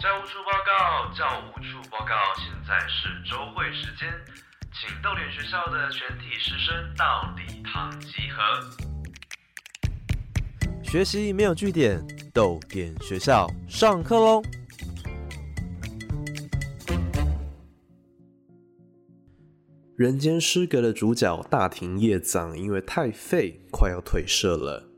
教务处报告，教务处报告，现在是周会时间，请逗点学校的全体师生到礼堂集合。学习没有据点，逗点学校上课喽！人间失格的主角大庭叶藏，因为太废，快要退社了。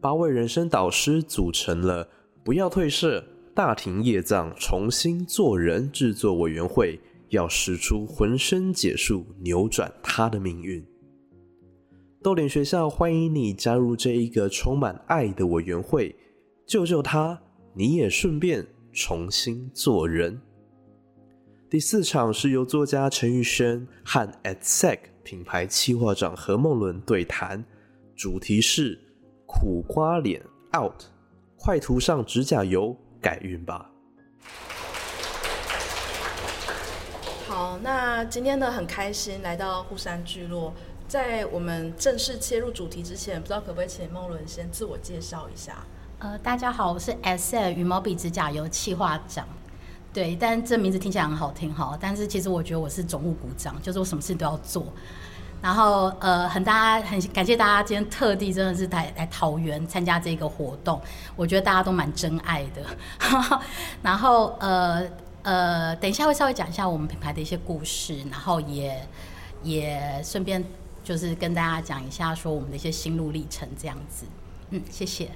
八位人生导师组成了“不要退社，大庭业藏重新做人”制作委员会，要使出浑身解数扭转他的命运。豆点学校欢迎你加入这一个充满爱的委员会，救救他，你也顺便重新做人。第四场是由作家陈玉轩和 AtSec 品牌企划长何梦伦对谈，主题是苦瓜脸 out，快涂上指甲油改运吧。好，那今天呢很开心来到户山聚落，在我们正式切入主题之前，不知道可不可以请梦伦先自我介绍一下？呃，大家好，我是 AtSec 羽毛笔指甲油企划长。对，但这名字听起来很好听哈，但是其实我觉得我是总务股长，就是我什么事都要做。然后呃，很大家很感谢大家今天特地真的是来来桃园参加这个活动，我觉得大家都蛮真爱的。然后呃呃，等一下会稍微讲一下我们品牌的一些故事，然后也也顺便就是跟大家讲一下说我们的一些心路历程这样子。嗯，谢谢。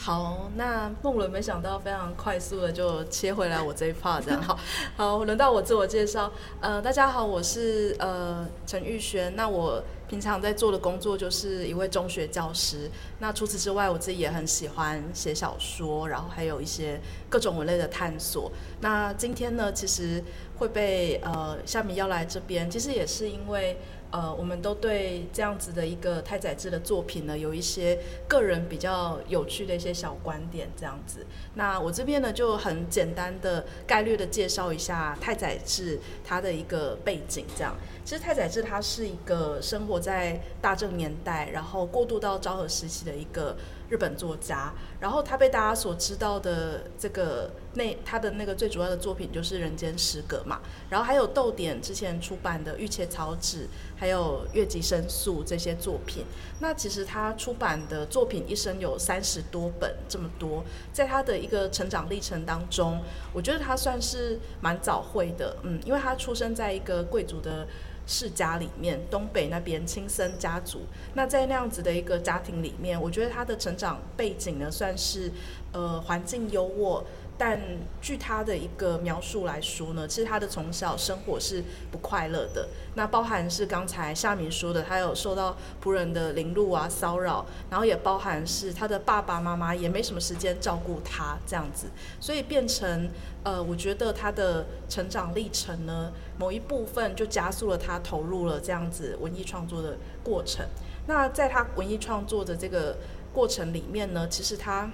好，那梦伦没想到非常快速的就切回来我这一 part 这样，好，好，轮到我自我介绍，呃，大家好，我是呃陈玉轩，那我平常在做的工作就是一位中学教师，那除此之外，我自己也很喜欢写小说，然后还有一些各种文类的探索。那今天呢，其实会被呃夏米邀来这边，其实也是因为。呃，我们都对这样子的一个太宰治的作品呢，有一些个人比较有趣的一些小观点，这样子。那我这边呢，就很简单的概略的介绍一下太宰治他的一个背景，这样。其实太宰治他是一个生活在大正年代，然后过渡到昭和时期的一个。日本作家，然后他被大家所知道的这个那他的那个最主要的作品就是《人间失格》嘛，然后还有豆点之前出版的《玉切草纸》，还有《月季申诉》这些作品。那其实他出版的作品一生有三十多本，这么多，在他的一个成长历程当中，我觉得他算是蛮早会的，嗯，因为他出生在一个贵族的。世家里面，东北那边亲生家族，那在那样子的一个家庭里面，我觉得他的成长背景呢，算是呃环境优渥。但据他的一个描述来说呢，其实他的从小生活是不快乐的。那包含是刚才夏明说的，他有受到仆人的凌辱啊、骚扰，然后也包含是他的爸爸妈妈也没什么时间照顾他这样子，所以变成呃，我觉得他的成长历程呢，某一部分就加速了他投入了这样子文艺创作的过程。那在他文艺创作的这个过程里面呢，其实他。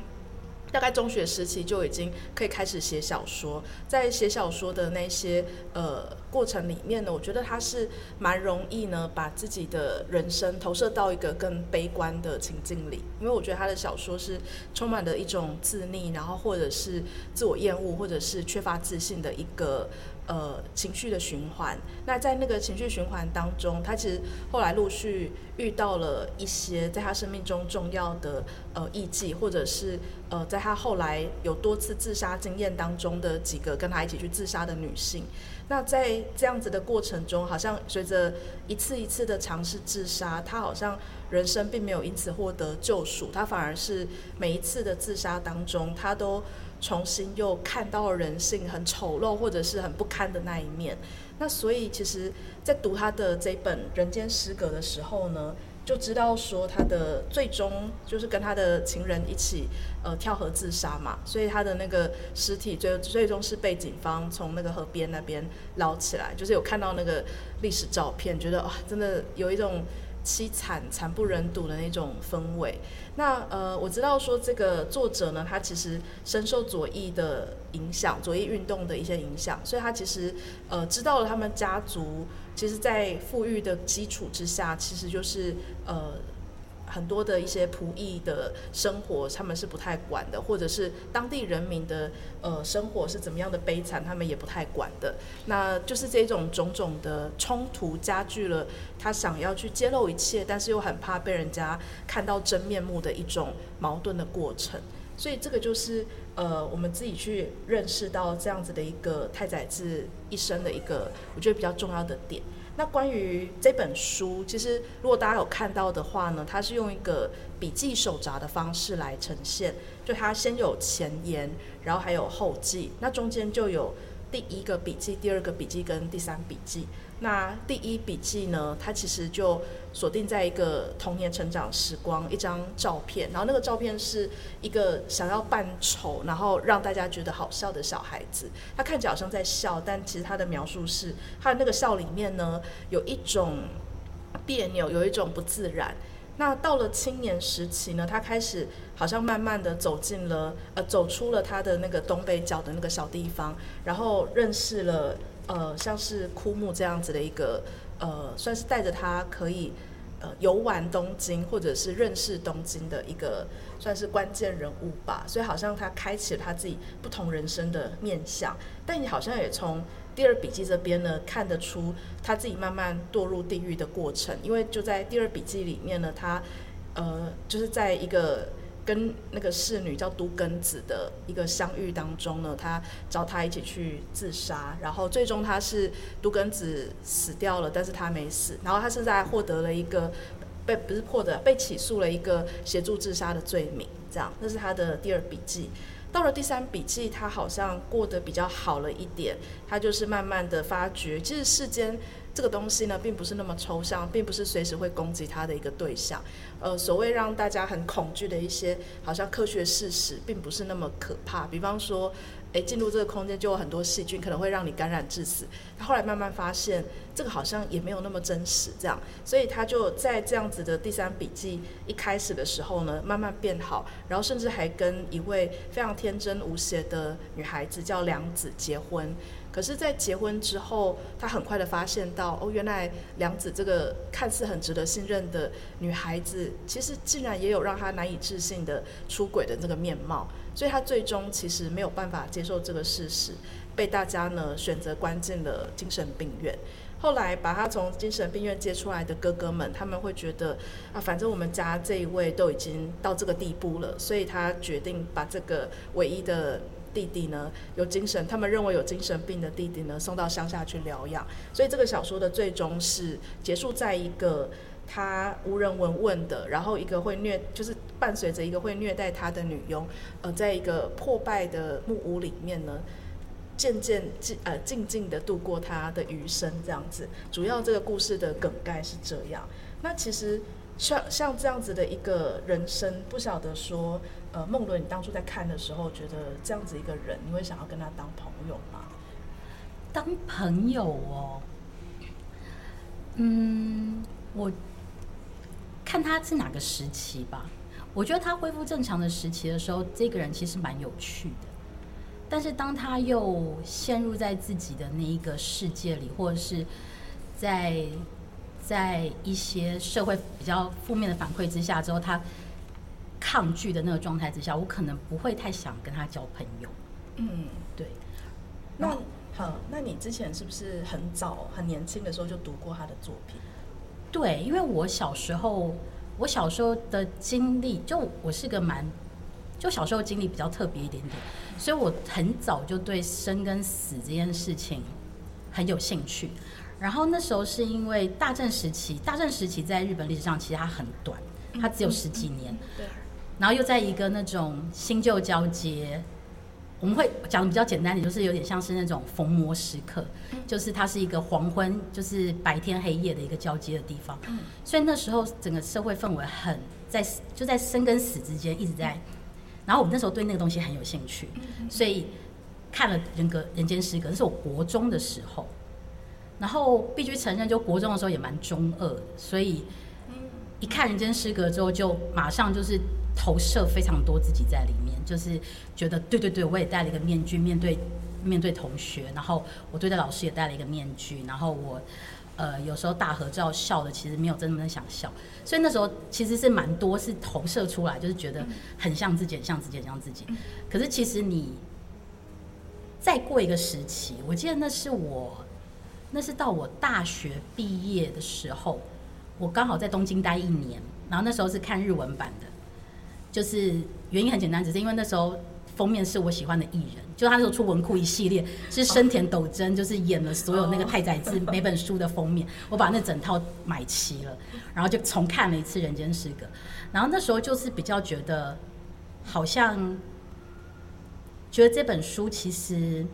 大概中学时期就已经可以开始写小说，在写小说的那些呃过程里面呢，我觉得他是蛮容易呢，把自己的人生投射到一个更悲观的情境里，因为我觉得他的小说是充满了一种自溺，然后或者是自我厌恶，或者是缺乏自信的一个。呃，情绪的循环。那在那个情绪循环当中，他其实后来陆续遇到了一些在他生命中重要的呃艺妓，或者是呃，在他后来有多次自杀经验当中的几个跟他一起去自杀的女性。那在这样子的过程中，好像随着一次一次的尝试自杀，他好像人生并没有因此获得救赎，他反而是每一次的自杀当中，他都。重新又看到了人性很丑陋或者是很不堪的那一面，那所以其实，在读他的这本《人间失格》的时候呢，就知道说他的最终就是跟他的情人一起呃跳河自杀嘛，所以他的那个尸体最最终是被警方从那个河边那边捞起来，就是有看到那个历史照片，觉得啊，真的有一种。凄惨、惨不忍睹的那种氛围。那呃，我知道说这个作者呢，他其实深受左翼的影响，左翼运动的一些影响，所以他其实呃知道了他们家族其实，在富裕的基础之下，其实就是呃很多的一些仆役的生活，他们是不太管的，或者是当地人民的呃生活是怎么样的悲惨，他们也不太管的。那就是这种种种的冲突加剧了他想要去揭露一切，但是又很怕被人家看到真面目的一种矛盾的过程。所以这个就是呃，我们自己去认识到这样子的一个太宰治一生的一个，我觉得比较重要的点。那关于这本书，其实如果大家有看到的话呢，它是用一个笔记手札的方式来呈现，就它先有前言，然后还有后记，那中间就有第一个笔记、第二个笔记跟第三笔记。那第一笔记呢，它其实就锁定在一个童年成长时光一张照片，然后那个照片是一个想要扮丑，然后让大家觉得好笑的小孩子。他看起来好像在笑，但其实他的描述是，他的那个笑里面呢，有一种别扭，有一种不自然。那到了青年时期呢，他开始好像慢慢的走进了，呃，走出了他的那个东北角的那个小地方，然后认识了。呃，像是枯木这样子的一个，呃，算是带着他可以呃游玩东京或者是认识东京的一个算是关键人物吧。所以好像他开启了他自己不同人生的面相，但你好像也从第二笔记这边呢看得出他自己慢慢堕入地狱的过程。因为就在第二笔记里面呢，他呃就是在一个。跟那个侍女叫都根子的一个相遇当中呢，他找他一起去自杀，然后最终他是都根子死掉了，但是他没死，然后他现在获得了一个被不是获得被起诉了一个协助自杀的罪名，这样，那是他的第二笔记。到了第三笔记，他好像过得比较好了一点，他就是慢慢的发觉，其实世间。这个东西呢，并不是那么抽象，并不是随时会攻击他的一个对象。呃，所谓让大家很恐惧的一些，好像科学事实，并不是那么可怕。比方说，诶，进入这个空间就有很多细菌，可能会让你感染致死。他后来慢慢发现，这个好像也没有那么真实，这样，所以他就在这样子的第三笔记一开始的时候呢，慢慢变好，然后甚至还跟一位非常天真无邪的女孩子叫良子结婚。可是，在结婚之后，他很快的发现到，哦，原来梁子这个看似很值得信任的女孩子，其实竟然也有让他难以置信的出轨的那个面貌，所以他最终其实没有办法接受这个事实，被大家呢选择关进了精神病院。后来把他从精神病院接出来的哥哥们，他们会觉得啊，反正我们家这一位都已经到这个地步了，所以他决定把这个唯一的。弟弟呢有精神，他们认为有精神病的弟弟呢送到乡下去疗养，所以这个小说的最终是结束在一个他无人闻问的，然后一个会虐，就是伴随着一个会虐待他的女佣，呃，在一个破败的木屋里面呢，渐渐静呃静静的度过他的余生，这样子。主要这个故事的梗概是这样。那其实像像这样子的一个人生，不晓得说。呃，梦伦，你当初在看的时候，觉得这样子一个人，你会想要跟他当朋友吗？当朋友哦，嗯，我看他是哪个时期吧。我觉得他恢复正常的时期的时候，这个人其实蛮有趣的。但是当他又陷入在自己的那一个世界里，或者是在在一些社会比较负面的反馈之下之后，他。抗拒的那个状态之下，我可能不会太想跟他交朋友。嗯，对。那好，那你之前是不是很早、很年轻的时候就读过他的作品？对，因为我小时候，我小时候的经历，就我是个蛮，就小时候经历比较特别一点点，所以我很早就对生跟死这件事情很有兴趣。然后那时候是因为大正时期，大正时期在日本历史上其实它很短，它只有十几年。对。然后又在一个那种新旧交接，我们会讲的比较简单点，就是有点像是那种逢魔时刻，就是它是一个黄昏，就是白天黑夜的一个交接的地方。所以那时候整个社会氛围很在就在生跟死之间一直在。然后我们那时候对那个东西很有兴趣，所以看了人格人间失格，那是我国中的时候。然后必须承认，就国中的时候也蛮中二，所以一看人间失格之后，就马上就是。投射非常多自己在里面，就是觉得对对对，我也戴了一个面具面对面对同学，然后我对待老师也戴了一个面具，然后我呃，有时候大合照笑的其实没有真的想笑，所以那时候其实是蛮多是投射出来，就是觉得很像自己，很像自己，很像自己。可是其实你再过一个时期，我记得那是我，那是到我大学毕业的时候，我刚好在东京待一年，然后那时候是看日文版的，就是原因很简单，只是因为那时候封面是我喜欢的艺人。就他那时候出文库一系列，是生田斗真，就是演了所有那个太宰治每本书的封面，我把那整套买齐了，然后就重看了一次《人间失格》，然后那时候就是比较觉得，好像觉得这本书其实，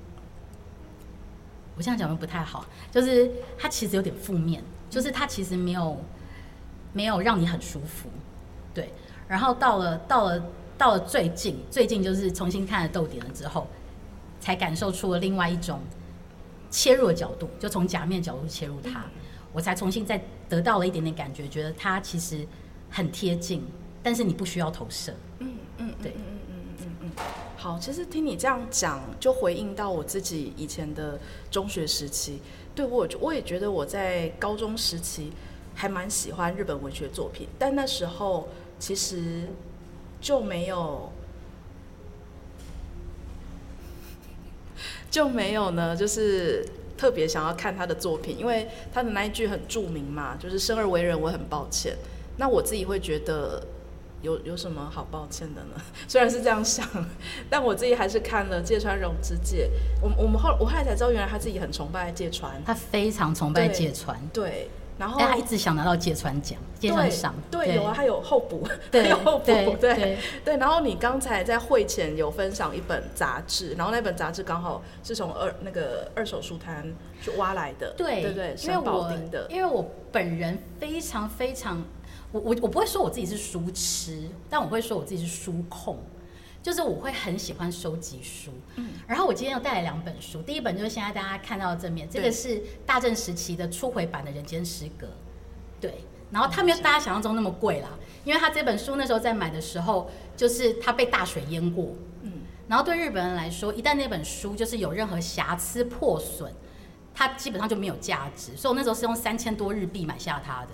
我这样讲的不太好，就是它其实有点负面，就是它其实没有没有让你很舒服，对，然后到了到了到了最近，最近就是重新看了《豆点》了之后。才感受出了另外一种切入的角度，就从假面角度切入它，我才重新再得到了一点点感觉，觉得它其实很贴近，但是你不需要投射。嗯嗯，对，嗯嗯嗯嗯嗯。好，其实听你这样讲，就回应到我自己以前的中学时期，对我我也觉得我在高中时期还蛮喜欢日本文学作品，但那时候其实就没有。就没有呢，就是特别想要看他的作品，因为他的那一句很著名嘛，就是生而为人，我很抱歉。那我自己会觉得有有什么好抱歉的呢？虽然是这样想，但我自己还是看了芥川荣之介。我我们后我后来才知道，原来他自己很崇拜芥川，他非常崇拜芥川，对。然后他一直想拿到芥川奖，芥川赏，对，有啊，他有候补，他，有候补，对，对。然后你刚才在会前有分享一本杂志，然后那本杂志刚好是从二那个二手书摊去挖来的，对，对对，因为我因为我本人非常非常，我我我不会说我自己是书痴，但我会说我自己是书控。就是我会很喜欢收集书，嗯，然后我今天又带来两本书，第一本就是现在大家看到的正面，这个是大正时期的初回版的《人间失格》，对，然后它没有大家想象中那么贵啦，因为它这本书那时候在买的时候，就是它被大水淹过，嗯，然后对日本人来说，一旦那本书就是有任何瑕疵破损，它基本上就没有价值，所以我那时候是用三千多日币买下它的。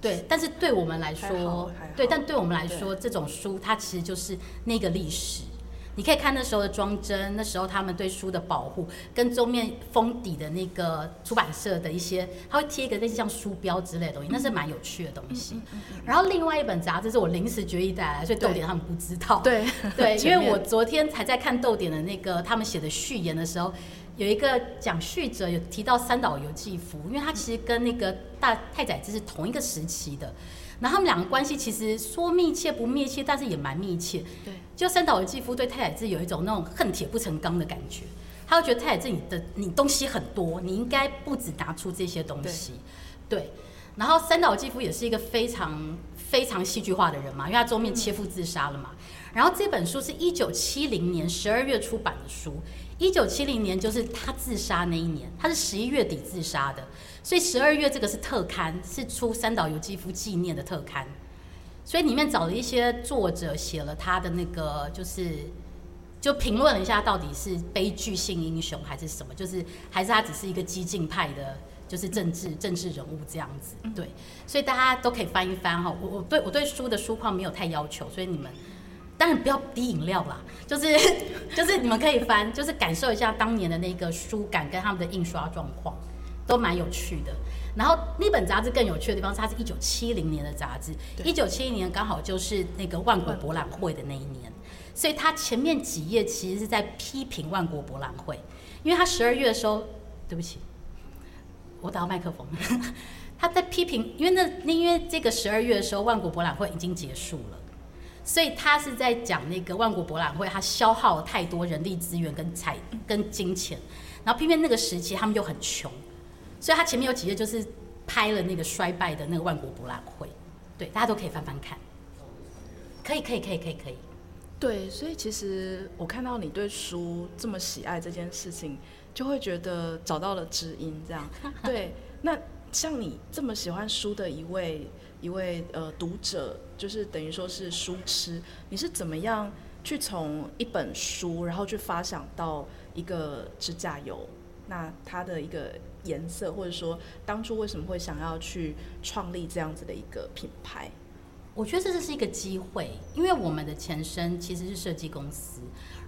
对，但是对我们来说，对，但对我们来说，这种书它其实就是那个历史。你可以看那时候的装帧，那时候他们对书的保护，跟桌面封底的那个出版社的一些，他会贴一个类似像书标之类的东西，那是蛮有趣的东西。然后另外一本杂志是我临时决议带来，所以豆点他们不知道。对对，因为我昨天才在看豆点的那个他们写的序言的时候。有一个讲序者有提到三岛由纪夫，因为他其实跟那个大太宰治是同一个时期的，然后他们两个关系其实说密切不密切，但是也蛮密切。对，就三岛由纪夫对太宰治有一种那种恨铁不成钢的感觉，他会觉得太宰治你的你东西很多，你应该不止拿出这些东西。对，然后三岛由纪夫也是一个非常非常戏剧化的人嘛，因为他周面切腹自杀了嘛。然后这本书是一九七零年十二月出版的书。一九七零年就是他自杀那一年，他是十一月底自杀的，所以十二月这个是特刊，是出三岛由纪夫纪念的特刊，所以里面找了一些作者写了他的那个，就是就评论了一下到底是悲剧性英雄还是什么，就是还是他只是一个激进派的，就是政治政治人物这样子，对，所以大家都可以翻一翻哈，我我对我对书的书况没有太要求，所以你们。当然不要滴饮料啦，就是 就是你们可以翻，就是感受一下当年的那个书感跟他们的印刷状况，都蛮有趣的。然后那本杂志更有趣的地方是，它是一九七零年的杂志，一九七零年刚好就是那个万国博览会的那一年，所以它前面几页其实是在批评万国博览会，因为它十二月的时候，对不起，我打到麦克风，他在批评，因为那那因为这个十二月的时候，万国博览会已经结束了。所以他是在讲那个万国博览会，他消耗了太多人力资源跟财跟金钱，然后偏偏那个时期他们又很穷，所以他前面有几页就是拍了那个衰败的那个万国博览会，对，大家都可以翻翻看，可以可以可以可以可以，对，所以其实我看到你对书这么喜爱这件事情，就会觉得找到了知音，这样，对，那像你这么喜欢书的一位。一位呃读者，就是等于说是书痴，你是怎么样去从一本书，然后去发想到一个指甲油那它的一个颜色，或者说当初为什么会想要去创立这样子的一个品牌？我觉得这是一个机会，因为我们的前身其实是设计公司，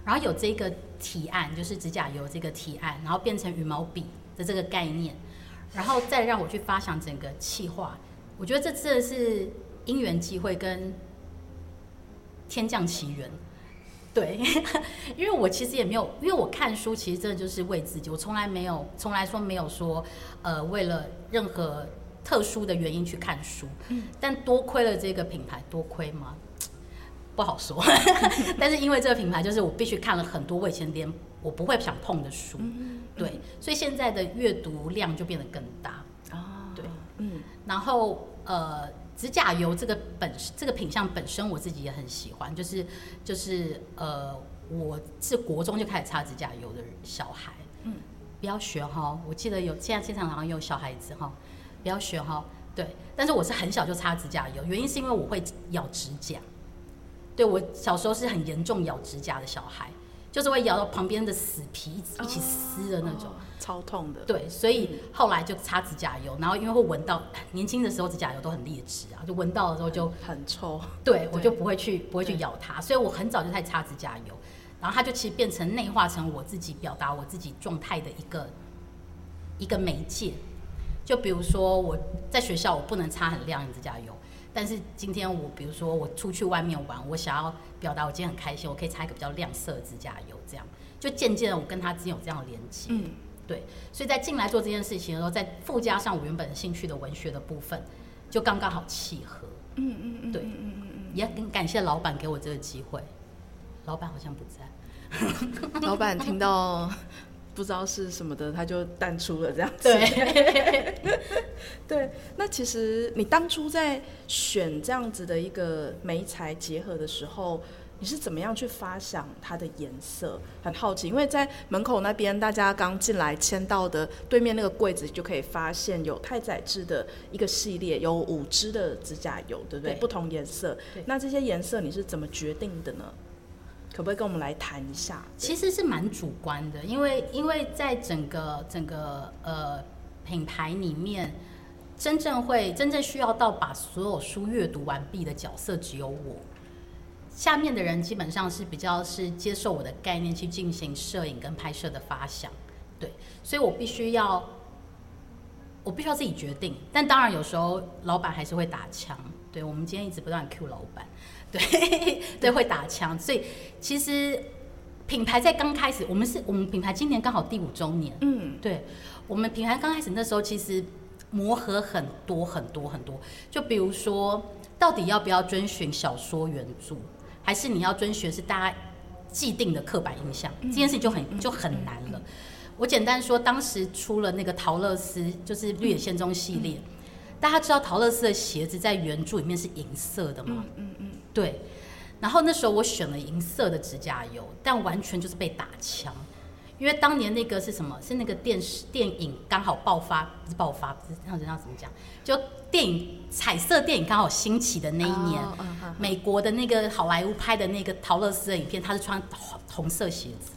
然后有这个提案，就是指甲油这个提案，然后变成羽毛笔的这个概念，然后再让我去发想整个企划。我觉得这真的是因缘机会跟天降奇缘。对，因为我其实也没有，因为我看书其实真的就是为自己，我从来没有，从来说没有说，呃，为了任何特殊的原因去看书。嗯。但多亏了这个品牌，多亏吗？不好说。但是因为这个品牌，就是我必须看了很多我以前连我不会想碰的书。嗯。对，所以现在的阅读量就变得更大。啊。对。嗯。然后呃。指甲油这个本这个品相本身，我自己也很喜欢。就是就是呃，我是国中就开始擦指甲油的小孩。嗯，不要学哈，我记得有现在现场好像有小孩子哈，不要学哈。对，但是我是很小就擦指甲油，原因是因为我会咬指甲。对我小时候是很严重咬指甲的小孩。就是会咬到旁边的死皮，一起撕的那种，超痛的。对，所以后来就擦指甲油，然后因为会闻到，年轻的时候指甲油都很劣质啊，就闻到的时候就很臭。对，我就不会去不会去咬它，所以我很早就在擦指甲油，然后它就其实变成内化成我自己表达我自己状态的一个一个媒介。就比如说我在学校，我不能擦很亮的指甲油。但是今天我比如说我出去外面玩，我想要表达我今天很开心，我可以擦一个比较亮色的指甲油，这样就渐渐的我跟他之间有这样的连接。嗯，对，所以在进来做这件事情的时候，再附加上我原本兴趣的文学的部分，就刚刚好契合。嗯嗯嗯，对，嗯嗯嗯嗯，也很感谢老板给我这个机会。老板好像不在，老板听到。不知道是什么的，他就淡出了这样子。对，对。那其实你当初在选这样子的一个媒材结合的时候，你是怎么样去发想它的颜色？很好奇，因为在门口那边，大家刚进来签到的对面那个柜子就可以发现有太宰治的一个系列，有五支的指甲油，对不对？不同颜色。那这些颜色你是怎么决定的呢？可不可以跟我们来谈一下？其实是蛮主观的，因为因为在整个整个呃品牌里面，真正会真正需要到把所有书阅读完毕的角色只有我。下面的人基本上是比较是接受我的概念去进行摄影跟拍摄的发想，对，所以我必须要我必须要自己决定。但当然有时候老板还是会打枪，对我们今天一直不断 Q 老板。对 对，会打枪，所以其实品牌在刚开始，我们是我们品牌今年刚好第五周年，嗯，对，我们品牌刚开始那时候其实磨合很多很多很多，就比如说到底要不要遵循小说原著，还是你要遵循是大家既定的刻板印象，这件事就很就很难了。我简单说，当时出了那个陶乐斯，就是绿野仙踪系列，大家知道陶乐斯的鞋子在原著里面是银色的吗？嗯嗯。对，然后那时候我选了银色的指甲油，但完全就是被打枪，因为当年那个是什么？是那个电视电影刚好爆发，不是爆发，不是让人家怎么讲？就电影彩色电影刚好兴起的那一年，美国的那个好莱坞拍的那个陶乐斯的影片，他是穿红色鞋子，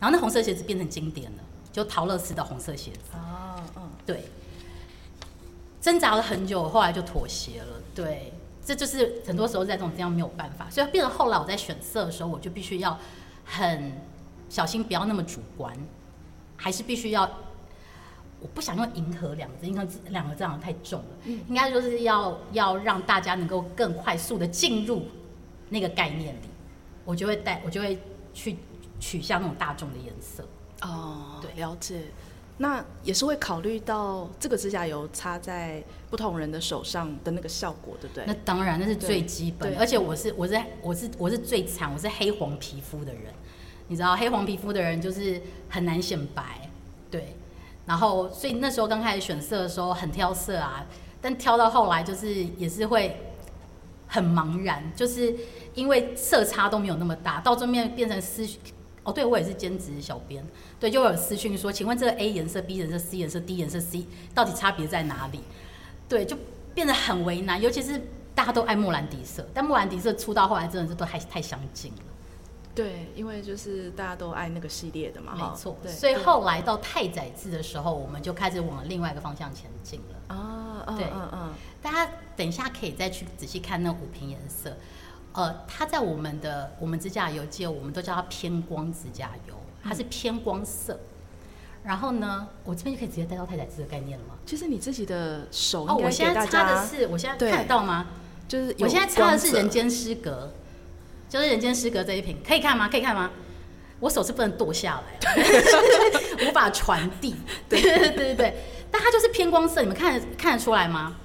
然后那红色鞋子变成经典了，就陶乐斯的红色鞋子。哦，嗯，对，挣扎了很久，后来就妥协了。对。这就是很多时候在这种这样没有办法，所以变成后来我在选色的时候，我就必须要很小心，不要那么主观，还是必须要，我不想用“迎合”两个字，因为两个字好像太重了，应该就是要要让大家能够更快速的进入那个概念里，我就会带，我就会去取向那种大众的颜色。哦，对，了解。那也是会考虑到这个指甲油擦在不同人的手上的那个效果，对不对？那当然，那是最基本。而且我是我是我是我是最惨，我是黑黄皮肤的人，你知道，黑黄皮肤的人就是很难显白，对。然后，所以那时候刚开始选色的时候很挑色啊，但挑到后来就是也是会很茫然，就是因为色差都没有那么大，到这面变成私。哦，对，我也是兼职小编，对，就有私讯说，请问这个 A 颜色、B 颜色、C 颜色、D 颜色、C 到底差别在哪里？对，就变得很为难，尤其是大家都爱莫兰迪色，但莫兰迪色出到后来真的是都太太相近了。对，因为就是大家都爱那个系列的嘛，哈没错。对，所以对后来到太宰治的时候，我们就开始往另外一个方向前进了。啊，嗯对嗯嗯，大家等一下可以再去仔细看那五瓶颜色。呃，它在我们的我们指甲油界，我们都叫它偏光指甲油，它是偏光色。然后呢，我这边就可以直接带到太宰治的概念了吗？就是你自己的手哦，我现在擦的，是，我现在看得到吗？就是我现在擦的是人间失格，就是人间失格这一瓶，可以看吗？可以看吗？我手是不能剁下来，无法传递。对对对对对，但它就是偏光色，你们看得看得出来吗？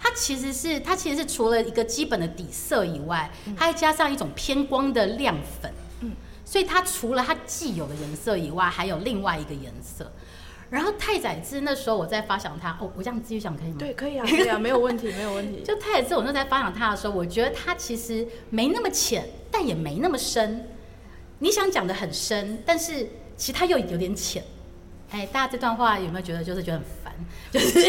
它其实是它其实是除了一个基本的底色以外，它还加上一种偏光的亮粉。嗯所以它除了它既有的颜色以外，还有另外一个颜色。然后太宰治那时候我在发想他，哦，我这样继续讲可以吗？对，可以啊，可以啊，没有问题，没有问题。就太宰治，我那时候在发想他的时候，我觉得他其实没那么浅，但也没那么深。你想讲的很深，但是其实他又有点浅。哎，大家这段话有没有觉得就是觉得很烦？就是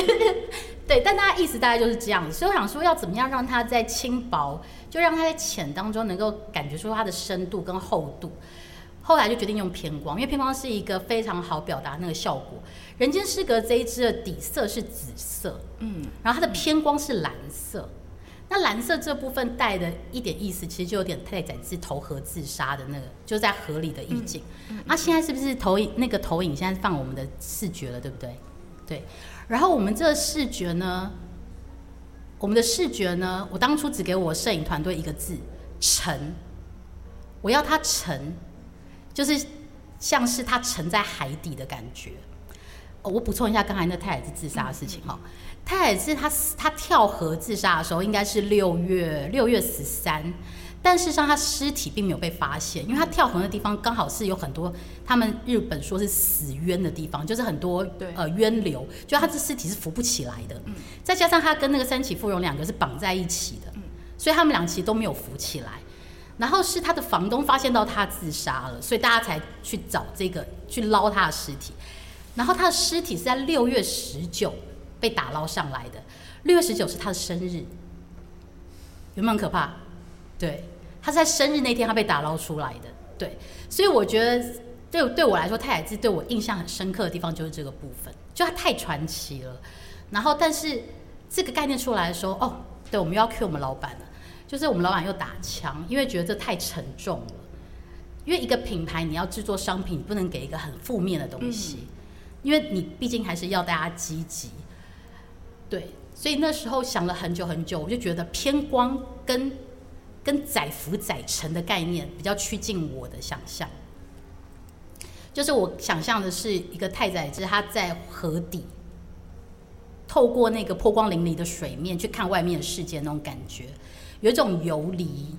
对，但大家意思大概就是这样子。所以我想说，要怎么样让它在轻薄，就让它在浅当中能够感觉出它的深度跟厚度。后来就决定用偏光，因为偏光是一个非常好表达那个效果。人间失格这一支的底色是紫色，嗯，然后它的偏光是蓝色。那蓝色这部分带的一点意思，其实就有点太宰治投河自杀的那个，就是在河里的意境。那、现在是不是投影那个投影现在放我们的视觉了，对不对？对。然后我们这视觉呢，我们的视觉呢，我当初只给我摄影团队一个字：沉。我要它沉，就是像是他沉在海底的感觉。哦，我补充一下刚才那太宰治自杀的事情哈。太宰治他死他跳河自杀的时候应该是六月六月十三，但事实上他尸体并没有被发现，因为他跳河的地方刚好是有很多他们日本说是死冤的地方，就是很多呃冤流，就他这尸体是浮不起来的。再加上他跟那个三起富荣两个是绑在一起的，所以他们两其实都没有浮起来。然后是他的房东发现到他自杀了，所以大家才去找这个去捞他的尸体。然后他的尸体是在六月十九被打捞上来的，六月十九是他的生日，有没有很可怕？对，他是在生日那天他被打捞出来的，对，所以我觉得对对我来说，太宰治对我印象很深刻的地方就是这个部分，就他太传奇了。然后，但是这个概念出来的时候，哦，对，我们又要 cue 我们老板了，就是我们老板又打枪，因为觉得这太沉重了。因为一个品牌你要制作商品，你不能给一个很负面的东西，因为你毕竟还是要大家积极。对，所以那时候想了很久很久，我就觉得偏光跟跟载浮载沉的概念比较趋近我的想象。就是我想象的是一个太宰治，他在河底，透过那个波光粼粼的水面去看外面的世界那种感觉，有一种游离，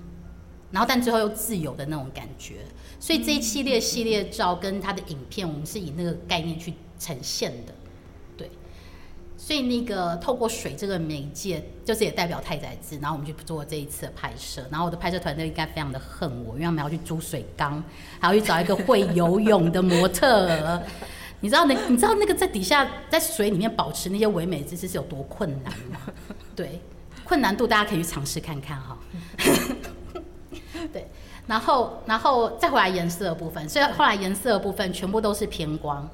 然后但最后又自由的那种感觉。所以这一系列系列照跟他的影片，我们是以那个概念去呈现的，对。所以那个透过水这个媒介，就是也代表太宰治，然后我们去做这一次的拍摄。然后我的拍摄团队应该非常的恨我，因为他们要去租水缸，还要去找一个会游泳的模特。你知道那你知道那个在底下在水里面保持那些唯美姿势是有多困难吗？对，困难度大家可以去尝试看看哈。对，然后然后再回来颜色的部分，所以后来颜色的部分全部都是偏光。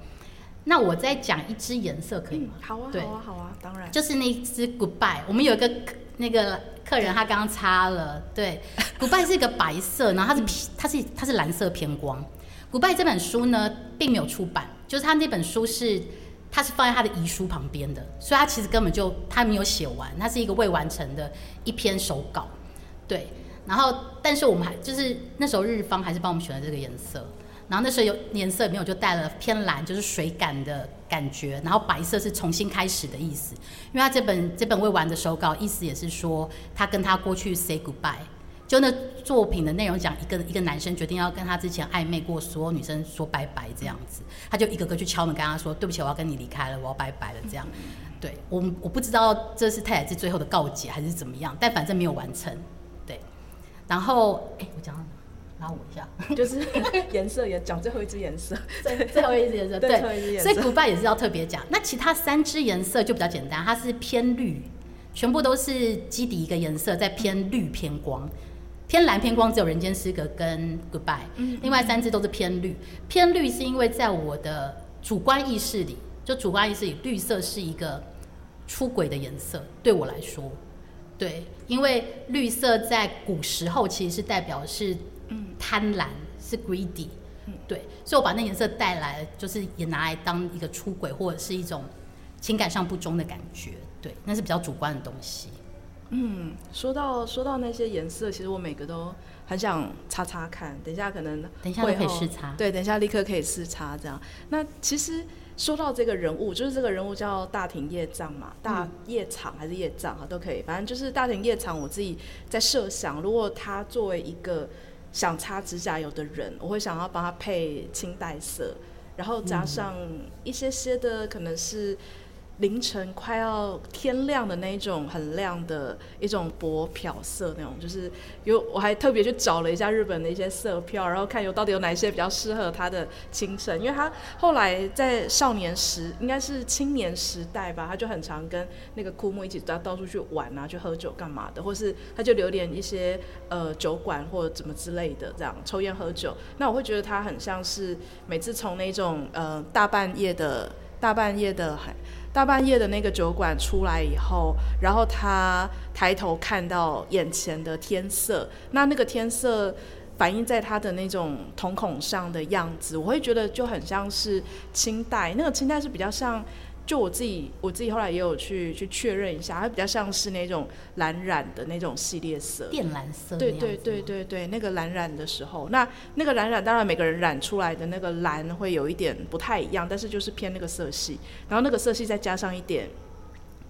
那我再讲一支颜色可以吗？好啊，好啊，好啊，当然。就是那一支 Goodbye，我们有一个客那个客人他刚刚擦了，对，Goodbye 是一个白色，然后它是偏它是它是蓝色偏光。Goodbye 这本书呢并没有出版，就是他那本书是他是放在他的遗书旁边的，所以他其实根本就他没有写完，他是一个未完成的一篇手稿，对。然后但是我们还就是那时候日方还是帮我们选了这个颜色。然后那时候有颜色里面，我就带了偏蓝，就是水感的感觉，然后白色是重新开始的意思。因为他这本这本未完的手稿，意思也是说他跟他过去 say goodbye。就那作品的内容讲，一个一个男生决定要跟他之前暧昧过所有女生说拜拜这样子，他就一个个去敲门跟他说：“对不起，我要跟你离开了，我要拜拜了。”这样，对我我不知道这是太宰治最后的告解还是怎么样，但反正没有完成。对，然后哎，我讲到哪？拉我一下。就是颜色也讲最后一支颜色，最最后一支颜色，对最后一支颜色所以古拜也是要特别讲。那其他三支颜色就比较简单，它是偏绿，全部都是基底一个颜色，再偏绿偏光。偏蓝偏光只有人间失格跟 Goodbye，嗯另外三支都是偏绿。偏绿是因为在我的主观意识里，就主观意识里，绿色是一个出轨的颜色，对我来说，对，因为绿色在古时候其实是代表是贪婪，是 greedy，对，所以我把那颜色带来，就是也拿来当一个出轨或者是一种情感上不忠的感觉，对，那是比较主观的东西。嗯，说到说到那些颜色，其实我每个都很想擦擦看。等一下可能等一下都可以试擦，对，等一下立刻可以试擦这样。那其实说到这个人物，就是这个人物叫大庭叶藏嘛，大叶场还是叶藏啊，都可以。反正就是大庭叶藏，我自己在设想，如果他作为一个想擦指甲油的人，我会想要帮他配青黛色，然后加上一些些的可能是。凌晨快要天亮的那种很亮的一种薄漂色那种，就是有我还特别去找了一下日本的一些色票，然后看有到底有哪些比较适合他的清晨，因为他后来在少年时应该是青年时代吧，他就很常跟那个枯木一起到到处去玩啊，去喝酒干嘛的，或是他就留点一些呃酒馆或者怎么之类的这样抽烟喝酒，那我会觉得他很像是每次从那种呃大半夜的大半夜的海。大半夜的那个酒馆出来以后，然后他抬头看到眼前的天色，那那个天色反映在他的那种瞳孔上的样子，我会觉得就很像是清代，那个清代是比较像。就我自己，我自己后来也有去去确认一下，它比较像是那种蓝染的那种系列色，靛蓝色。对对对对对，那个蓝染的时候，那那个蓝染当然每个人染出来的那个蓝会有一点不太一样，但是就是偏那个色系，然后那个色系再加上一点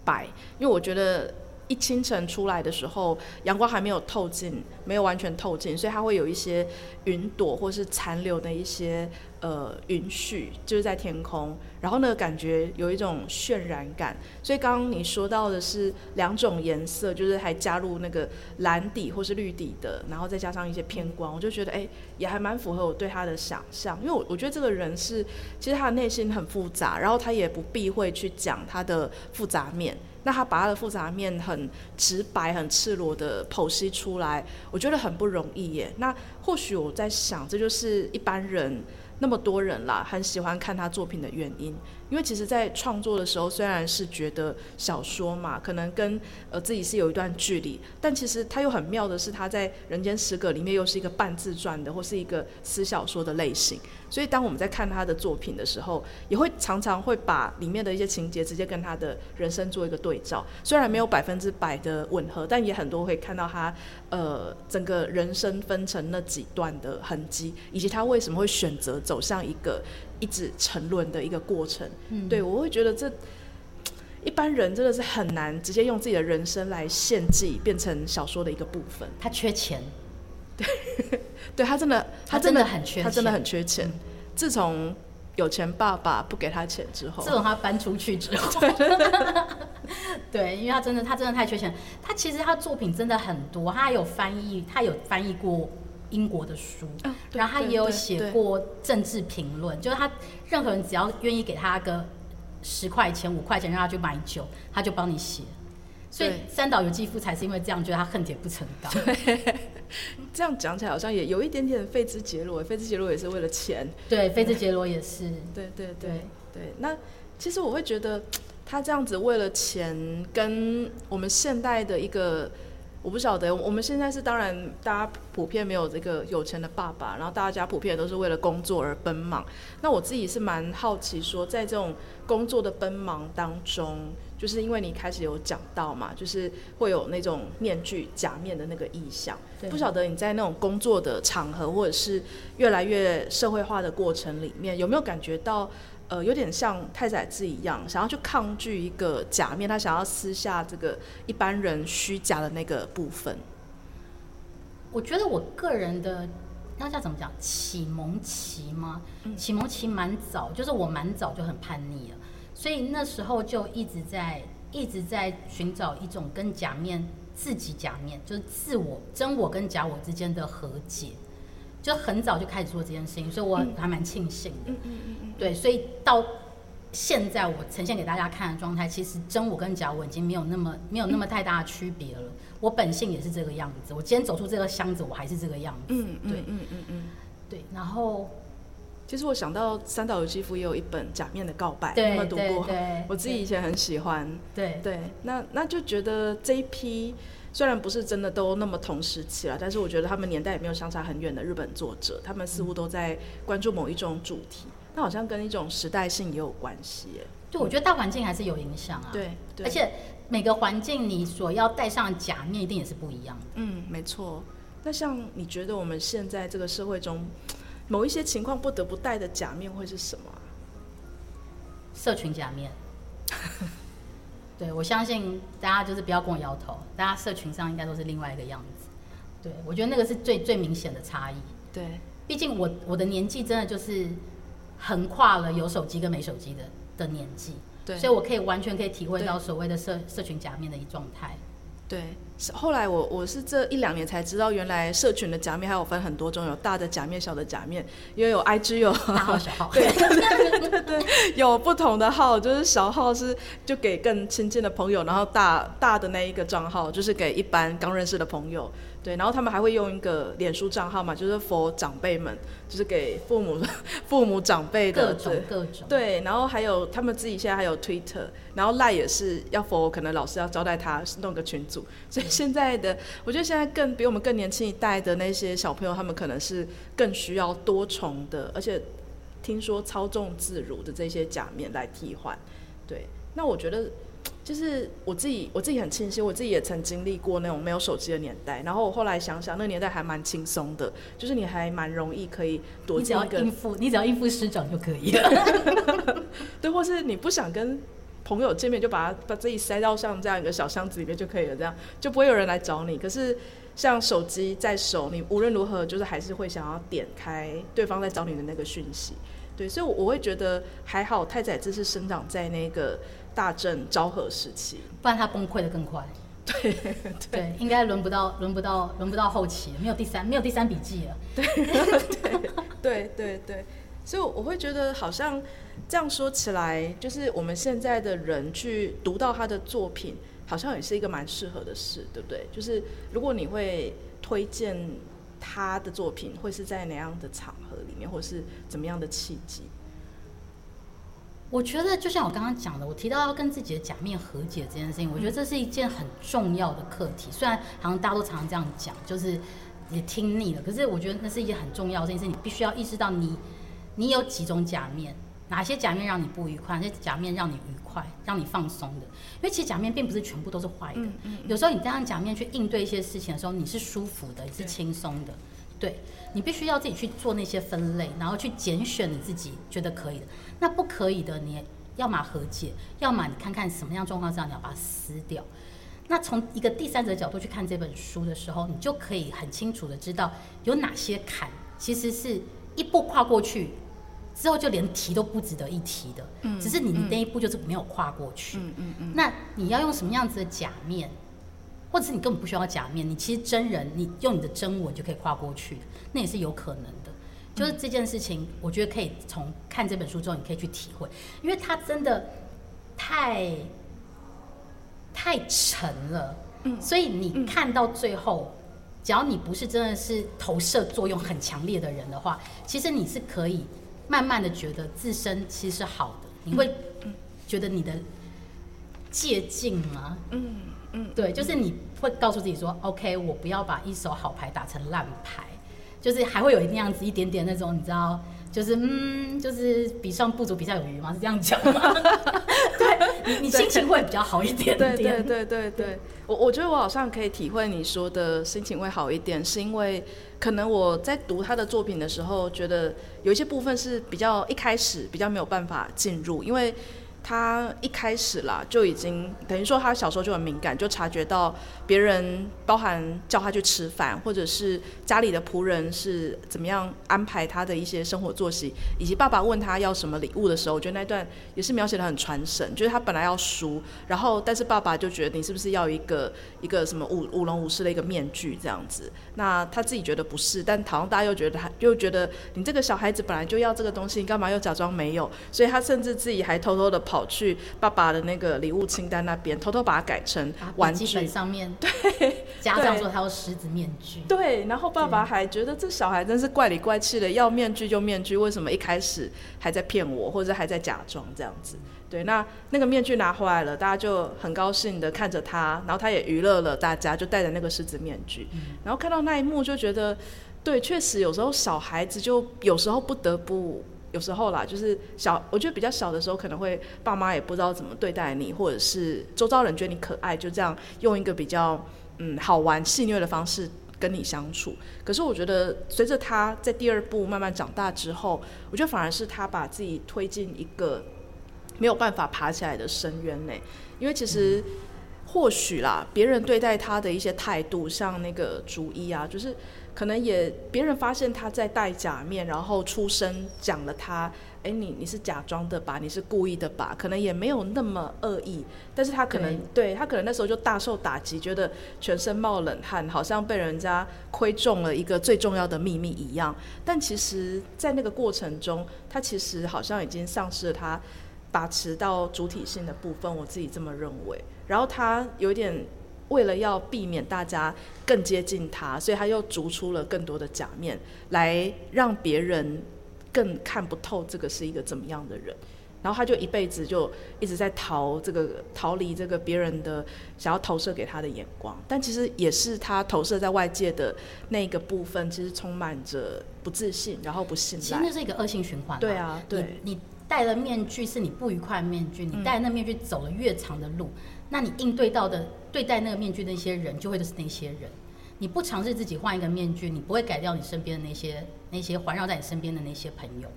白，因为我觉得。一清晨出来的时候，阳光还没有透进，没有完全透进，所以它会有一些云朵或是残留的一些呃云絮，就是在天空，然后呢感觉有一种渲染感。所以刚刚你说到的是两种颜色，就是还加入那个蓝底或是绿底的，然后再加上一些偏光，我就觉得哎也还蛮符合我对他的想象，因为我我觉得这个人是其实他的内心很复杂，然后他也不避讳去讲他的复杂面。那他把他的复杂面很直白、很赤裸的剖析出来，我觉得很不容易耶。那或许我在想，这就是一般人那么多人啦，很喜欢看他作品的原因。因为其实，在创作的时候，虽然是觉得小说嘛，可能跟呃自己是有一段距离，但其实他又很妙的是，他在《人间失格》里面又是一个半自传的，或是一个私小说的类型。所以，当我们在看他的作品的时候，也会常常会把里面的一些情节直接跟他的人生做一个对照。虽然没有百分之百的吻合，但也很多会看到他呃整个人生分成那几段的痕迹，以及他为什么会选择走向一个。一直沉沦的一个过程，对我会觉得这 一般人真的是很难直接用自己的人生来献祭，变成小说的一个部分。他缺钱，对，对他真的，他真的很缺，他真的很缺钱。自从有钱爸爸不给他钱之后，自从他搬出去之后，对，因为他真的，他真的太缺钱。他其实他作品真的很多，他有翻译，他有翻译过。英国的书，然后他也有写过政治评论，就是他任何人只要愿意给他个十块钱、五块钱让他去买酒，他就帮你写。所以三岛由纪夫才是因为这样觉得他恨铁不成钢。这样讲起来好像也有一点点费兹杰罗，费兹杰罗也是为了钱。对，费兹杰罗也是。对对对对。那其实我会觉得他这样子为了钱，跟我们现代的一个。我不晓得，我们现在是当然，大家普遍没有这个有钱的爸爸，然后大家普遍都是为了工作而奔忙。那我自己是蛮好奇，说在这种工作的奔忙当中，就是因为你开始有讲到嘛，就是会有那种面具假面的那个意象。不晓得你在那种工作的场合，或者是越来越社会化的过程里面，有没有感觉到？呃，有点像太宰治一样，想要去抗拒一个假面，他想要撕下这个一般人虚假的那个部分。我觉得我个人的那叫怎么讲启蒙期吗？启蒙期蛮早，就是我蛮早就很叛逆了，所以那时候就一直在一直在寻找一种跟假面自己假面，就是自我真我跟假我之间的和解。就很早就开始做这件事情，所以我还蛮庆幸的。嗯嗯嗯嗯。对，所以到现在我呈现给大家看的状态，其实真我跟假我已经没有那么没有那么太大的区别了。我本性也是这个样子，我今天走出这个箱子，我还是这个样子。嗯嗯嗯嗯嗯。对，然后其实我想到三岛由纪夫也有一本《假面的告白》，对有没有读过？我自己以前很喜欢。对对，那那就觉得这一批虽然不是真的都那么同时期了，但是我觉得他们年代也没有相差很远的日本作者，他们似乎都在关注某一种主题，那好像跟一种时代性也有关系耶。对，我觉得大环境还是有影响啊。对，对而且每个环境你所要戴上的假面一定也是不一样的。嗯，没错。那像你觉得我们现在这个社会中，某一些情况不得不戴的假面会是什么啊？社群假面。对，我相信大家就是不要跟我摇头，大家社群上应该都是另外一个样子。对，我觉得那个是最最明显的差异。对，毕竟我我的年纪真的就是横跨了有手机跟没手机的的年纪，对所以我可以完全可以体会到所谓的社社群假面的一状态。对，是后来我我是这一两年才知道，原来社群的假面还有分很多种，有大的假面、小的假面，因为有 IG 有大号小号，对 有不同的号，就是小号是就给更亲近的朋友，然后大大的那一个账号就是给一般刚认识的朋友。对，然后他们还会用一个脸书账号嘛，就是 for 长辈们，就是给父母父母长辈的各种各种。对，然后还有他们自己现在还有 Twitter，然后赖也是要 for 可能老师要招待他弄个群组，所以现在的我觉得现在更比我们更年轻一代的那些小朋友，他们可能是更需要多重的，而且听说操纵自如的这些假面来替换。对，那我觉得就是我自己我自己很庆幸，我自己也曾经历过那种没有手机的年代，然后我后来想想，那个年代还蛮轻松的，就是你还蛮容易可以躲你只进一个要应付，你只要应付师长就可以了。对，或是你不想跟朋友见面，就把它把自己塞到像这样一个小箱子里面就可以了，这样就不会有人来找你。可是像手机在手，你无论如何就是还是会想要点开对方在找你的那个讯息。对，所以我我会觉得还好，太宰治是生长在那个大正昭和时期。不然他崩溃的更快。对对，应该轮不到轮不到轮不到后期，没有第三没有第三笔记了。对对对，所以我会觉得好像这样说起来，就是我们现在的人去读到他的作品，好像也是一个蛮适合的事，对不对？就是如果你会推荐他的作品，会是在哪样的场合里面，或是怎么样的契机？我觉得就像我刚刚讲的，我提到要跟自己的假面和解这件事情，我觉得这是一件很重要的课题。虽然好像大家都常常这样讲，就是也听腻了，可是我觉得那是一件很重要的事情，是你必须要意识到你你有几种假面，哪些假面让你不愉快，哪些假面让你愉快，让你放松的。因为其实假面并不是全部都是坏的，有时候你这样假面去应对一些事情的时候，你是舒服的，你是轻松的。对你必须要自己去做那些分类，然后去拣选你自己觉得可以的。那不可以的，你要么和解，要么你看看什么样状况下你要把它撕掉。那从一个第三者角度去看这本书的时候，你就可以很清楚的知道有哪些坎其实是一步跨过去之后就连提都不值得一提的，嗯只是你那一步就是没有跨过去。嗯嗯嗯，那你要用什么样子的假面，或者是你根本不需要假面，你其实真人，你用你的真我就可以跨过去，那也是有可能的。就是这件事情，我觉得可以从看这本书之后，你可以去体会，因为它真的太太沉了，嗯。所以你看到最后，只要你不是真的是投射作用很强烈的人的话，其实你是可以慢慢的觉得自身其实是好的，你会觉得你的借镜吗？嗯嗯，对，就是你会告诉自己说，OK，我不要把一手好牌打成烂牌，就是还会有那样子一点点那种，你知道，就是嗯，就是比上不足，比下有余吗？是这样讲吗？对，你你心情会比较好一点对点。对对对对，我我觉得我好像可以体会你说的心情会好一点，是因为可能我在读他的作品的时候，觉得有一些部分是比较一开始比较没有办法进入，因为他一开始啦就已经等于说他小时候就很敏感，就察觉到别人包含叫他去吃饭，或者是家里的仆人是怎么样安排他的一些生活作息，以及爸爸问他要什么礼物的时候，我觉得那段也是描写的很传神。就是他本来要输，然后但是爸爸就觉得你是不是要一个一个什么舞舞龙舞狮的一个面具这样子？那他自己觉得不是，但好像大又觉得他又觉得你这个小孩子本来就要这个东西，你干嘛又假装没有？所以他甚至自己还偷偷的跑去爸爸的那个礼物清单那边，偷偷把它改成玩具。本上面对 家长说他有狮子面具。对，然后爸爸还觉得这小孩真是怪里怪气的，要面具就面具，为什么一开始还在骗我，或者还在假装这样子？对，那那个面具拿回来了，大家就很高兴的看着他，然后他也娱乐了大家，就戴着那个狮子面具，然后看到那一幕就觉得，对，确实有时候小孩子就有时候不得不，有时候啦，就是小，我觉得比较小的时候可能会爸妈也不知道怎么对待你，或者是周遭人觉得你可爱，就这样用一个比较嗯好玩戏谑的方式跟你相处。可是我觉得随着他在第二部慢慢长大之后，我觉得反而是他把自己推进一个。没有办法爬起来的深渊内，因为其实或许啦，别人对待他的一些态度，像那个主一啊，就是可能也别人发现他在戴假面，然后出声讲了他，哎，你你是假装的吧，你是故意的吧，可能也没有那么恶意，但是他可能对他可能那时候就大受打击，觉得全身冒冷汗，好像被人家窥中了一个最重要的秘密一样。但其实，在那个过程中，他其实好像已经丧失了他。把持到主体性的部分，我自己这么认为。然后他有点为了要避免大家更接近他，所以他又逐出了更多的假面，来让别人更看不透这个是一个怎么样的人。然后他就一辈子就一直在逃这个逃离这个别人的想要投射给他的眼光，但其实也是他投射在外界的那个部分，其实充满着不自信，然后不信赖。其实那是一个恶性循环。对啊，对你。戴了面具是你不愉快的面具，你戴那面具走了越长的路，那你应对到的对待那个面具的那些人，就会都是那些人。你不尝试自己换一个面具，你不会改掉你身边的那些那些环绕在你身边的那些朋友。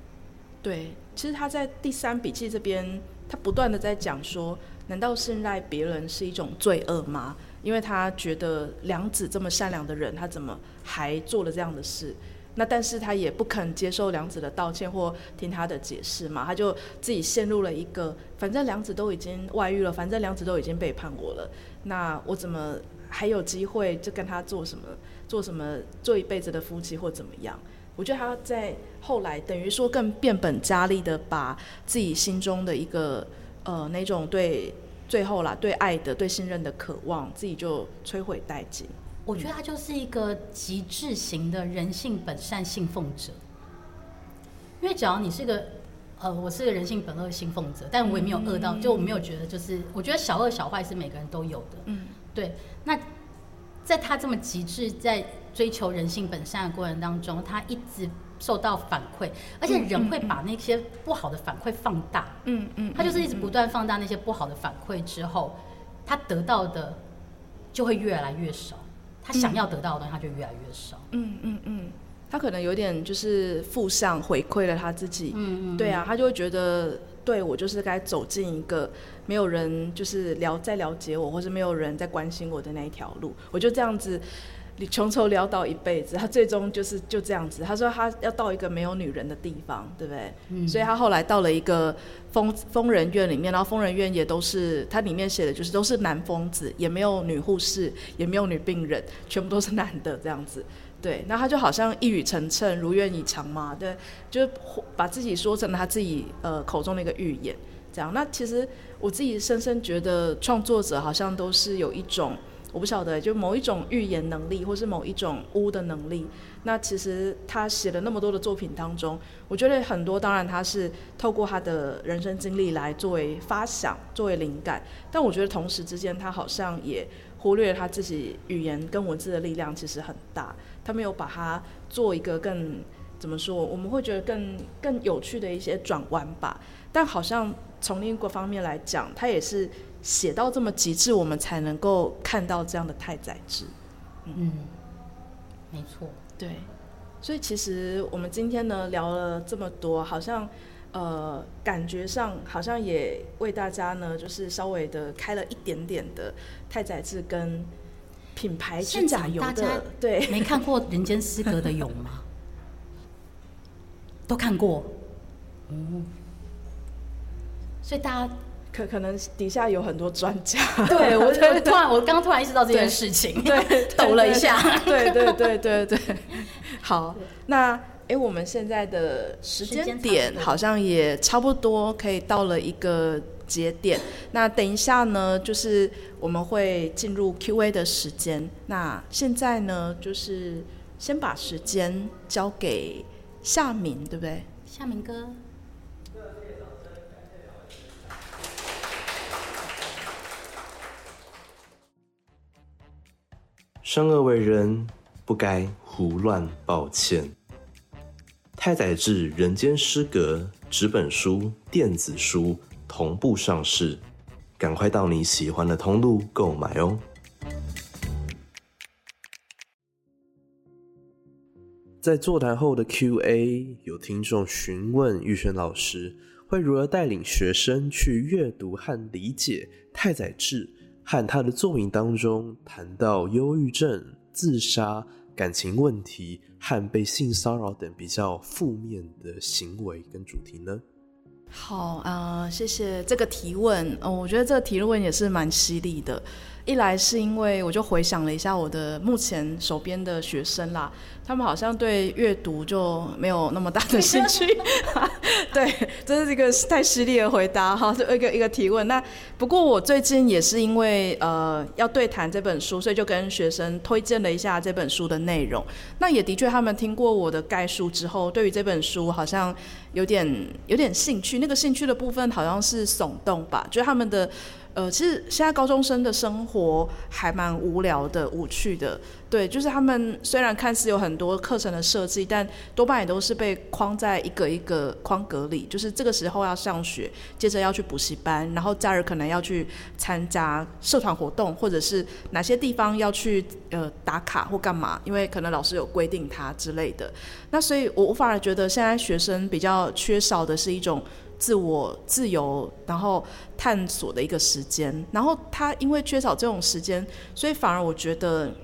对，其实他在第三笔记这边，他不断的在讲说，难道信赖别人是一种罪恶吗？因为他觉得良子这么善良的人，他怎么还做了这样的事？那但是他也不肯接受梁子的道歉或听他的解释嘛，他就自己陷入了一个，反正梁子都已经外遇了，反正梁子都已经背叛我了，那我怎么还有机会就跟他做什么，做什么做一辈子的夫妻或怎么样？我觉得他在后来等于说更变本加厉的把自己心中的一个呃那种对最后啦对爱的对信任的渴望，自己就摧毁殆尽。我觉得他就是一个极致型的人性本善信奉者，因为只要你是个呃，我是个人性本恶信奉者，但我也没有恶到，就我没有觉得就是，我觉得小恶小坏是每个人都有的，嗯，对。那在他这么极致在追求人性本善的过程当中，他一直受到反馈，而且人会把那些不好的反馈放大，嗯嗯，他就是一直不断放大那些不好的反馈之后，他得到的就会越来越少。他想要得到的东西，他就越来越少。嗯嗯嗯，他可能有点就是负向回馈了他自己。嗯嗯，对啊，他就会觉得，对我就是该走进一个没有人就是了在了解我，或是没有人在关心我的那一条路，我就这样子。你穷愁潦倒一辈子，他最终就是就这样子。他说他要到一个没有女人的地方，对不对？嗯。所以他后来到了一个疯疯人院里面，然后疯人院也都是，它里面写的就是都是男疯子，也没有女护士，也没有女病人，全部都是男的这样子。对。那他就好像一语成谶，如愿以偿嘛。对。就是把自己说成了他自己呃口中的一个预言，这样。那其实我自己深深觉得，创作者好像都是有一种。我不晓得，就某一种预言能力，或是某一种巫的能力。那其实他写了那么多的作品当中，我觉得很多当然他是透过他的人生经历来作为发想、作为灵感。但我觉得同时之间，他好像也忽略了他自己语言跟文字的力量其实很大。他没有把它做一个更怎么说？我们会觉得更更有趣的一些转弯吧。但好像从另一个方面来讲，他也是。写到这么极致，我们才能够看到这样的太宰治。嗯，没错，对。所以其实我们今天呢聊了这么多，好像呃，感觉上好像也为大家呢，就是稍微的开了一点点的太宰治跟品牌指甲油现场大家的，对，没看过《人间失格》的有吗？都看过，嗯，所以大家可可能底下有很多专家，对我 我突然我刚刚突然意识到这件事情，对，抖了一下，对对对对对，好，那哎，我们现在的时间点好像也差不多可以到了一个节点。那等一下呢，就是我们会进入 Q&A 的时间。那现在呢，就是先把时间交给夏明，对不对？夏明哥，生而为人，不该胡乱抱歉。太宰治《人间失格》纸本书、电子书同步上市，赶快到你喜欢的通路购买哦。在座谈后的 Q&A，有听众询问玉轩老师会如何带领学生去阅读和理解太宰治和他的作品当中谈到忧郁症、自杀、感情问题和被性骚扰等比较负面的行为跟主题呢？好，呃，谢谢这个提问。哦，我觉得这个提问也是蛮犀利的。一来是因为我就回想了一下我的目前手边的学生啦，他们好像对阅读就没有那么大的兴趣。对，这是一个太犀利的回答哈，这一个一个提问。那不过我最近也是因为呃要对谈这本书，所以就跟学生推荐了一下这本书的内容。那也的确，他们听过我的概述之后，对于这本书好像有点有点兴趣。那个兴趣的部分好像是耸动吧，就是他们的。呃，其实现在高中生的生活还蛮无聊的、无趣的。对，就是他们虽然看似有很多课程的设计，但多半也都是被框在一个一个框格里。就是这个时候要上学，接着要去补习班，然后假日可能要去参加社团活动，或者是哪些地方要去呃打卡或干嘛，因为可能老师有规定他之类的。那所以我我反而觉得现在学生比较缺少的是一种。自我自由，然后探索的一个时间，然后他因为缺少这种时间，所以反而我觉得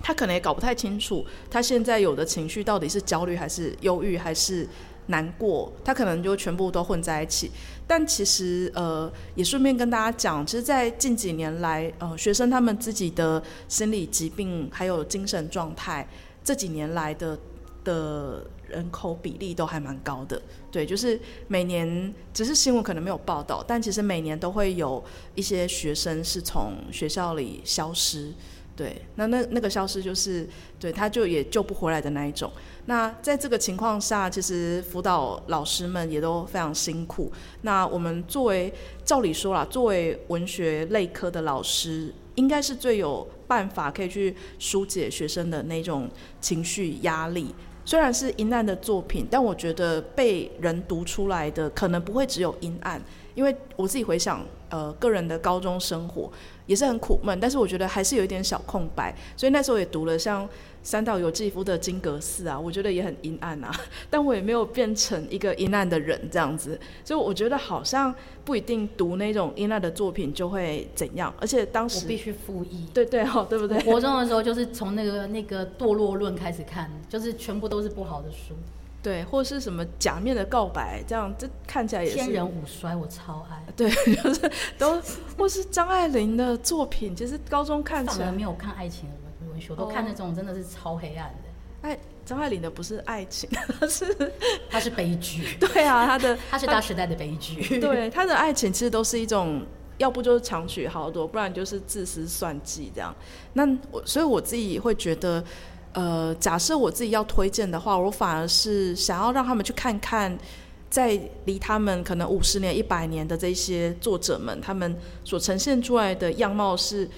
他可能也搞不太清楚，他现在有的情绪到底是焦虑还是忧郁还是难过，他可能就全部都混在一起。但其实呃，也顺便跟大家讲，其实，在近几年来，呃，学生他们自己的心理疾病还有精神状态，这几年来的的人口比例都还蛮高的。对，就是每年只是新闻可能没有报道，但其实每年都会有一些学生是从学校里消失。对，那那那个消失就是对他就也救不回来的那一种。那在这个情况下，其实辅导老师们也都非常辛苦。那我们作为照理说啦，作为文学类科的老师，应该是最有办法可以去疏解学生的那种情绪压力。虽然是阴暗的作品，但我觉得被人读出来的可能不会只有阴暗，因为我自己回想，呃，个人的高中生活也是很苦闷，但是我觉得还是有一点小空白，所以那时候也读了像三岛由纪夫的《金阁寺》啊，我觉得也很阴暗啊，但我也没有变成一个阴暗的人这样子，所以我觉得好像不一定读那种阴暗的作品就会怎样，而且当时我必须复议。对对哦，对不对？国中的时候就是从那个那个堕落论开始看，就是全部都是不好的书。对，或是什么假面的告白，这样这看起来也是天人五衰，我超爱。对，就是都或是张爱玲的作品，其实高中看起来没有看爱情都看那种真的是超黑暗的。哎张爱玲的不是爱情，它是它是悲剧。对啊，她的 她是大时代的悲剧。对她的爱情其实都是一种，要不就是强取豪夺，不然就是自私算计这样。那我所以我自己会觉得。呃，假设我自己要推荐的话，我反而是想要让他们去看看，在离他们可能五十年、一百年的这些作者们，他们所呈现出来的样貌是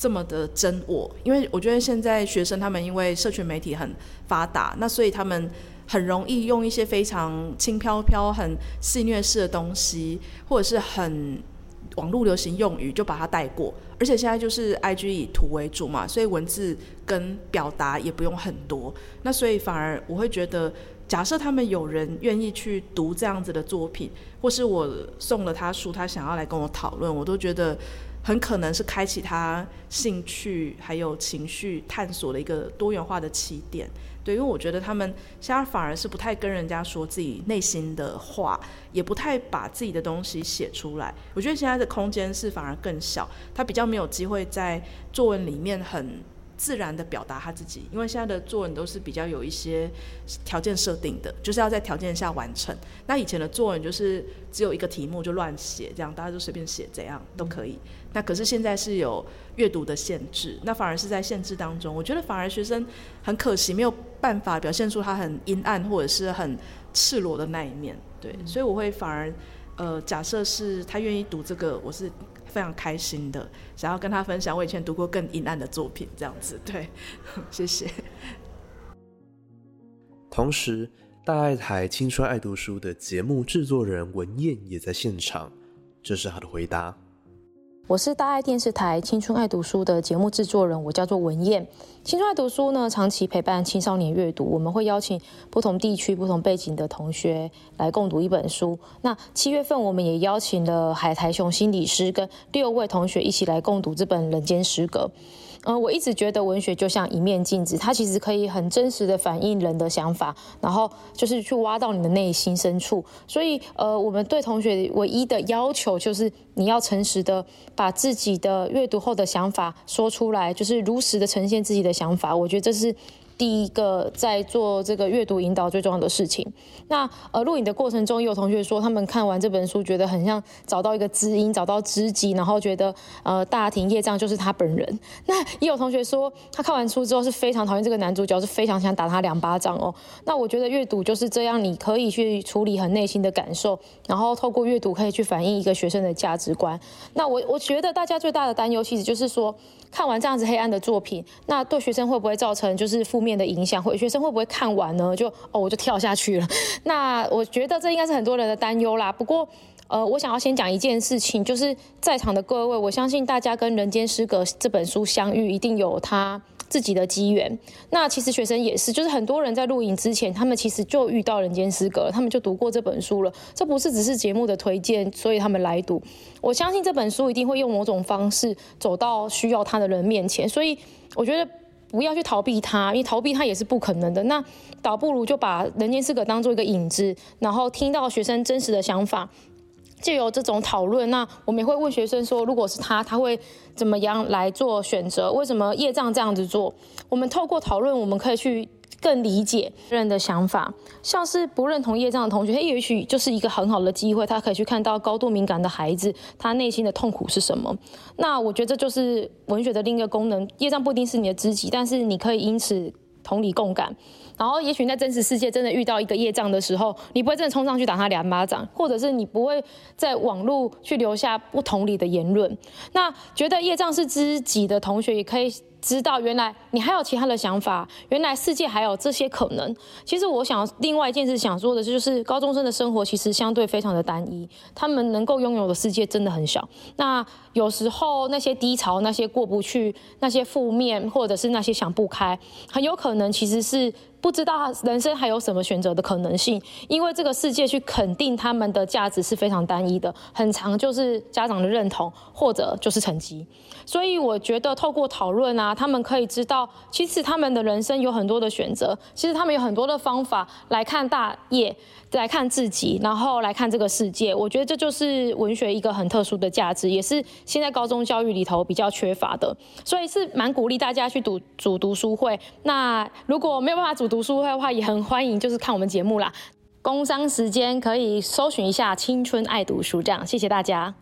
这么的真我。因为我觉得现在学生他们因为社群媒体很发达，那所以他们很容易用一些非常轻飘飘、很戏谑式的东西，或者是很。网络流行用语就把它带过，而且现在就是 I G 以图为主嘛，所以文字跟表达也不用很多。那所以反而我会觉得假设他们有人愿意去读这样子的作品，或是我送了他书，他想要来跟我讨论，我都觉得很可能是开启他兴趣还有情绪探索的一个多元化的起点。对，因为我觉得他们现在反而是不太跟人家说自己内心的话，也不太把自己的东西写出来。我觉得现在的空间是反而更小，他比较没有机会在作文里面很自然的表达他自己。因为现在的作文都是比较有一些条件设定的，就是要在条件下完成。那以前的作文就是只有一个题目就乱写，这样大家就随便写，怎样都可以。那可是现在是有阅读的限制，那反而是在限制当中，我觉得反而学生很可惜没有办法表现出他很阴暗或者是很赤裸的那一面，对，所以我会反而呃假设是他愿意读这个，我是非常开心的，想要跟他分享我以前读过更阴暗的作品，这样子，对，谢谢。同时，大爱台青春爱读书的节目制作人文燕也在现场，这是他的回答。我是大爱电视台《青春爱读书》的节目制作人，我叫做文燕。《青春爱读书》呢，长期陪伴青少年阅读，我们会邀请不同地区、不同背景的同学来共读一本书。那七月份，我们也邀请了海苔熊心理师跟六位同学一起来共读这本《人间失格》。嗯，我一直觉得文学就像一面镜子，它其实可以很真实的反映人的想法，然后就是去挖到你的内心深处。所以，呃，我们对同学唯一的要求就是你要诚实的把自己的阅读后的想法说出来，就是如实的呈现自己的想法。我觉得这是。第一个在做这个阅读引导最重要的事情。那呃，录影的过程中，也有同学说他们看完这本书，觉得很像找到一个知音，找到知己，然后觉得呃，大庭业障就是他本人。那也有同学说，他看完书之后是非常讨厌这个男主角，是非常想打他两巴掌哦。那我觉得阅读就是这样，你可以去处理很内心的感受，然后透过阅读可以去反映一个学生的价值观。那我我觉得大家最大的担忧其实就是说，看完这样子黑暗的作品，那对学生会不会造成就是负面？面的影响，会学生会不会看完呢？就哦，我就跳下去了。那我觉得这应该是很多人的担忧啦。不过，呃，我想要先讲一件事情，就是在场的各位，我相信大家跟《人间失格》这本书相遇，一定有他自己的机缘。那其实学生也是，就是很多人在录影之前，他们其实就遇到《人间失格》，他们就读过这本书了。这不是只是节目的推荐，所以他们来读。我相信这本书一定会用某种方式走到需要他的人面前，所以我觉得。不要去逃避它，因为逃避它也是不可能的。那倒不如就把人间失格当做一个影子，然后听到学生真实的想法，就有这种讨论。那我们也会问学生说，如果是他，他会怎么样来做选择？为什么业障这样子做？我们透过讨论，我们可以去。更理解人的想法，像是不认同业障的同学，他也许就是一个很好的机会，他可以去看到高度敏感的孩子，他内心的痛苦是什么。那我觉得这就是文学的另一个功能。业障不一定是你的知己，但是你可以因此同理共感。然后，也许在真实世界真的遇到一个业障的时候，你不会真的冲上去打他两巴掌，或者是你不会在网络去留下不同理的言论。那觉得业障是知己的同学，也可以。知道原来你还有其他的想法，原来世界还有这些可能。其实我想另外一件事想说的，就是高中生的生活其实相对非常的单一，他们能够拥有的世界真的很小。那有时候那些低潮、那些过不去、那些负面，或者是那些想不开，很有可能其实是。不知道人生还有什么选择的可能性，因为这个世界去肯定他们的价值是非常单一的，很长就是家长的认同或者就是成绩。所以我觉得透过讨论啊，他们可以知道，其实他们的人生有很多的选择，其实他们有很多的方法来看大业。来看自己，然后来看这个世界，我觉得这就是文学一个很特殊的价值，也是现在高中教育里头比较缺乏的，所以是蛮鼓励大家去读组读书会。那如果没有办法组读书会的话，也很欢迎就是看我们节目啦。工商时间可以搜寻一下“青春爱读书”，这样谢谢大家。